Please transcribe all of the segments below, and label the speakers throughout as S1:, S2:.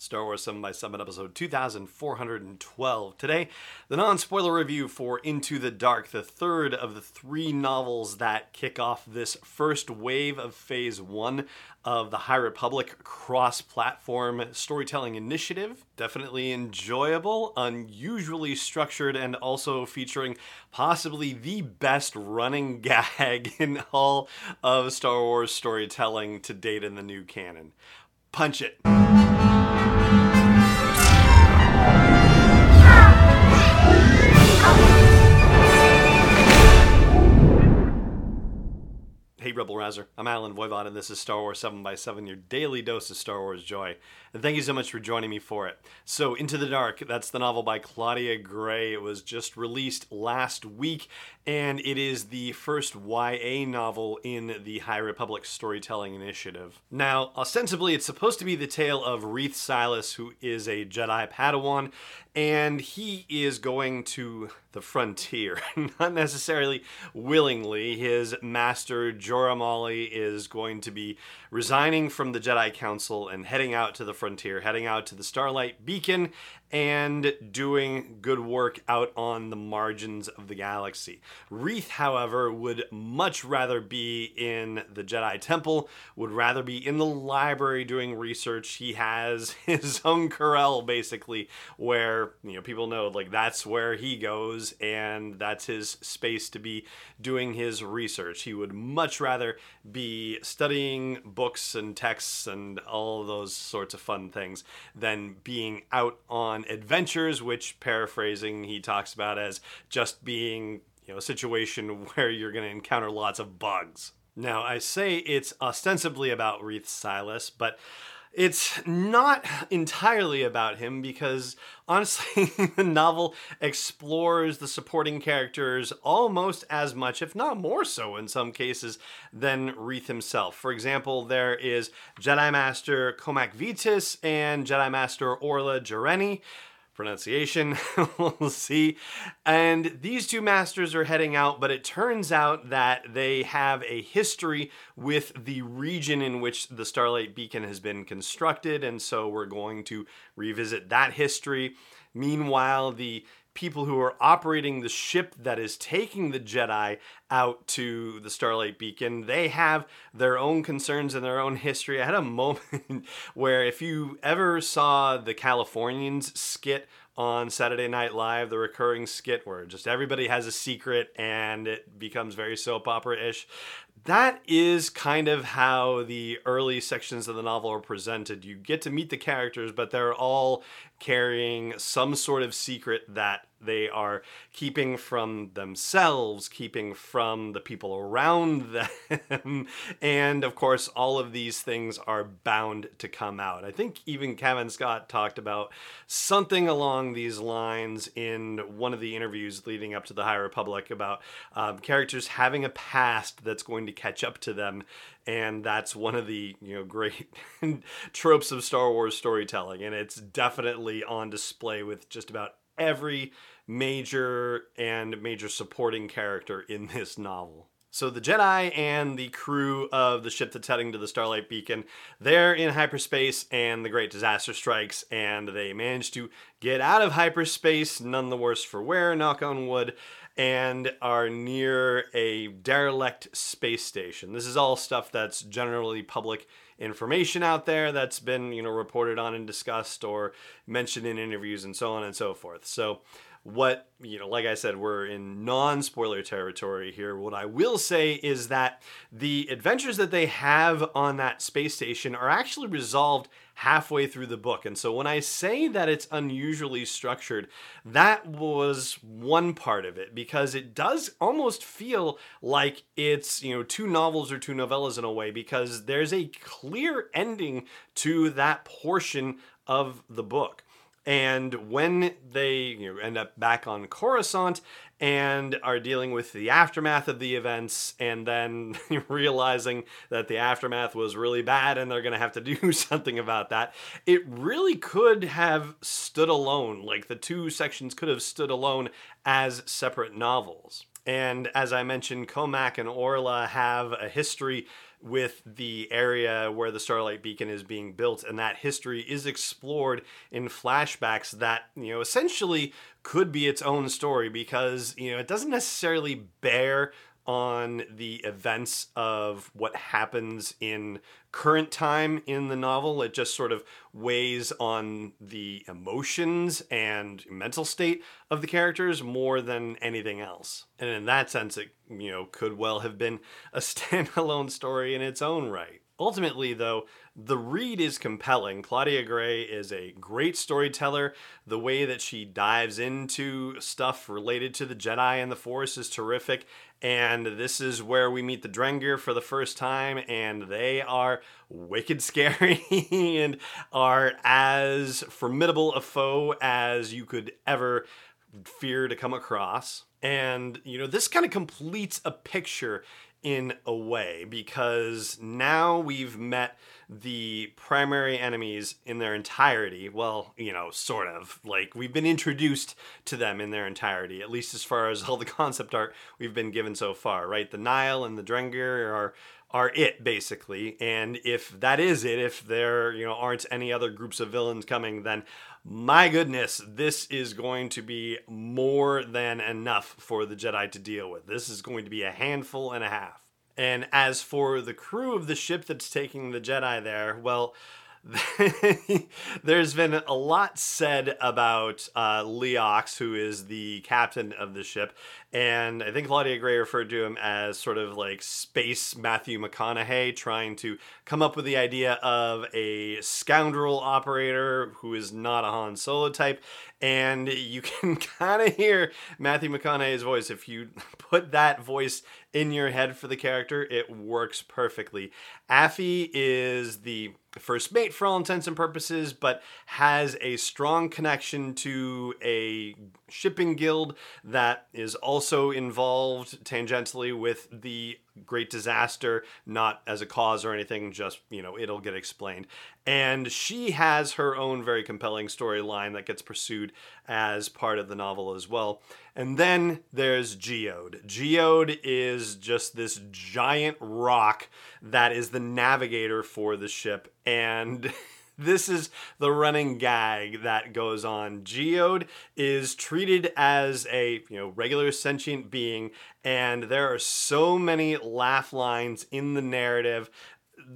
S1: Star Wars 7 by 7 episode 2412. Today, the non spoiler review for Into the Dark, the third of the three novels that kick off this first wave of phase one of the High Republic cross platform storytelling initiative. Definitely enjoyable, unusually structured, and also featuring possibly the best running gag in all of Star Wars storytelling to date in the new canon. Punch it. Hey, Rebel Rouser. I'm Allen Voivod, and this is Star Wars 7 by 7 your daily dose of Star Wars joy. And thank you so much for joining me for it. So, Into the Dark, that's the novel by Claudia Gray. It was just released last week, and it is the first YA novel in the High Republic Storytelling Initiative. Now, ostensibly, it's supposed to be the tale of Reath Silas, who is a Jedi Padawan, and he is going to the frontier, not necessarily willingly. His master, Jora Malli, is going to be resigning from the Jedi Council and heading out to the frontier, heading out to the Starlight Beacon, and doing good work out on the margins of the galaxy. Reath, however, would much rather be in the Jedi Temple, would rather be in the library doing research. He has his own corral, basically, where you know people know like that's where he goes and that's his space to be doing his research. He would much rather be studying books and texts and all those sorts of fun things than being out on on adventures, which paraphrasing he talks about as just being you know a situation where you're going to encounter lots of bugs. Now I say it's ostensibly about Reath Silas, but it's not entirely about him because honestly, the novel explores the supporting characters almost as much, if not more so in some cases, than Reath himself. For example, there is Jedi Master Cohmac Vitus and Jedi Master Orla Jareni pronunciation. we'll see. And these two masters are heading out, but it turns out that they have a history with the region in which the Starlight Beacon has been constructed. And so we're going to revisit that history. Meanwhile, the people who are operating the ship that is taking the Jedi out to the Starlight Beacon, they have their own concerns and their own history. I had a moment where if you ever saw the Californians skit on Saturday Night Live, the recurring skit where just everybody has a secret and it becomes very soap opera ish that is kind of how the early sections of the novel are presented. You get to meet the characters, but they're all carrying some sort of secret that they are keeping from themselves, keeping from the people around them. and of course, all of these things are bound to come out. I think even Cavan Scott talked about something along these lines in one of the interviews leading up to the High Republic about um, characters having a past that's going to catch up to them and that's one of the you know great tropes of Star Wars storytelling and it's definitely on display with just about every major and major supporting character in this novel. So the Jedi and the crew of the ship that's heading to the Starlight Beacon, they're in hyperspace and the great disaster strikes and they manage to get out of hyperspace, none the worse for wear, knock on wood, and are near a derelict space station. This is all stuff that's generally public information out there that's been, you know, reported on and discussed or mentioned in interviews and so on and so forth. So what you know like i said we're in non-spoiler territory here what i will say is that the adventures that they have on that space station are actually resolved halfway through the book and so when i say that it's unusually structured that was one part of it because it does almost feel like it's you know two novels or two novellas in a way because there's a clear ending to that portion of the book. And when they you know, end up back on Coruscant and are dealing with the aftermath of the events, and then realizing that the aftermath was really bad and they're going to have to do something about that, it really could have stood alone. Like the two sections could have stood alone as separate novels. And as I mentioned, Cohmac and Orla have a history with the area where the Starlight Beacon is being built, and that history is explored in flashbacks that, you know, essentially could be its own story because, you know, it doesn't necessarily bear on the events of what happens in current time in the novel. It just sort of weighs on the emotions and mental state of the characters more than anything else. And in that sense, it you know could well have been a standalone story in its own right. Ultimately, though, the read is compelling. Claudia Gray is a great storyteller. The way that she dives into stuff related to the Jedi and the Force is terrific. And this is where we meet the Drengir for the first time, and they are wicked scary and are as formidable a foe as you could ever fear to come across. And, you know, this kind of completes a picture in a way because now we've met the primary enemies in their entirety. Well, you know, sort of. Like, we've been introduced to them in their entirety, at least as far as all the concept art we've been given so far, right? The Nihil and the Drengir are are it basically. And if that is it if there you know aren't any other groups of villains coming then my goodness this is going to be more than enough for the jedi to deal with. This is going to be a handful and a half. And as for the crew of the ship that's taking the Jedi there, well, there's been a lot said about uh, Leox, who is the captain of the ship, and I think Claudia Gray referred to him as sort of like space Matthew McConaughey, trying to come up with the idea of a scoundrel operator who is not a Han Solo type. And you can kind of hear Matthew McConaughey's voice. If you put that voice in your head for the character, it works perfectly. Affy is the first mate for all intents and purposes, but has a strong connection to a shipping guild that is also involved tangentially with the great disaster, not as a cause or anything, just, you know, it'll get explained. And she has her own very compelling storyline that gets pursued as part of the novel as well. And then there's Geode. Geode is just this giant rock that is the navigator for the ship. And this is the running gag that goes on. Geode is treated as a you know regular sentient being, and there are so many laugh lines in the narrative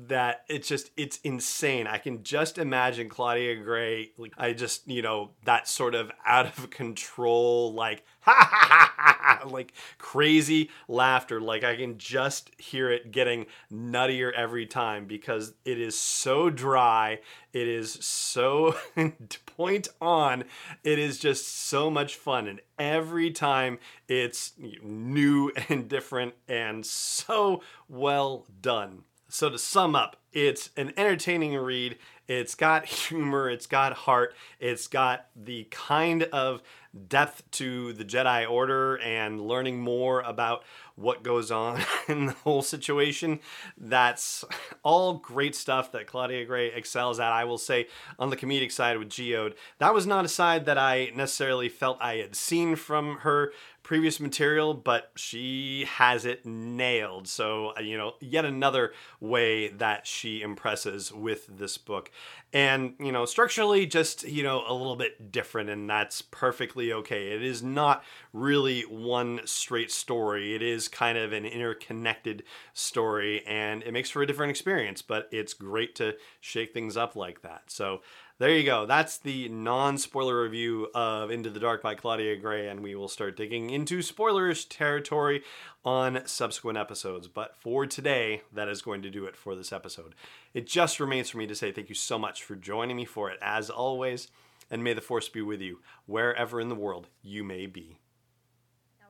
S1: that it's just it's insane. I can just imagine Claudia Gray like I just, you know, that sort of out of control like ha ha ha ha like crazy laughter. Like I can just hear it getting nuttier every time because it is so dry. It is so point on. It is just so much fun and every time it's new and different and so well done. So to sum up, it's an entertaining read. It's got humor, it's got heart, it's got the kind of depth to the Jedi Order and learning more about what goes on in the whole situation. That's all great stuff that Claudia Gray excels at. I will say on the comedic side with Geode, that was not a side that I necessarily felt I had seen from her previous material, but she has it nailed. So, uh, you know, yet another way that she impresses with this book. And, you know, structurally just, you know, a little bit different, and that's perfectly okay. It is not really one straight story, it is kind of an interconnected story, and it makes for a different experience, but it's great to shake things up like that. So, there you go. That's the non spoiler review of Into the Dark by Claudia Gray, and we will start digging into spoilers territory on subsequent episodes. But for today, that is going to do it for this episode. It just remains for me to say thank you so much for joining me for it, as always, and may the Force be with you wherever in the world you may be.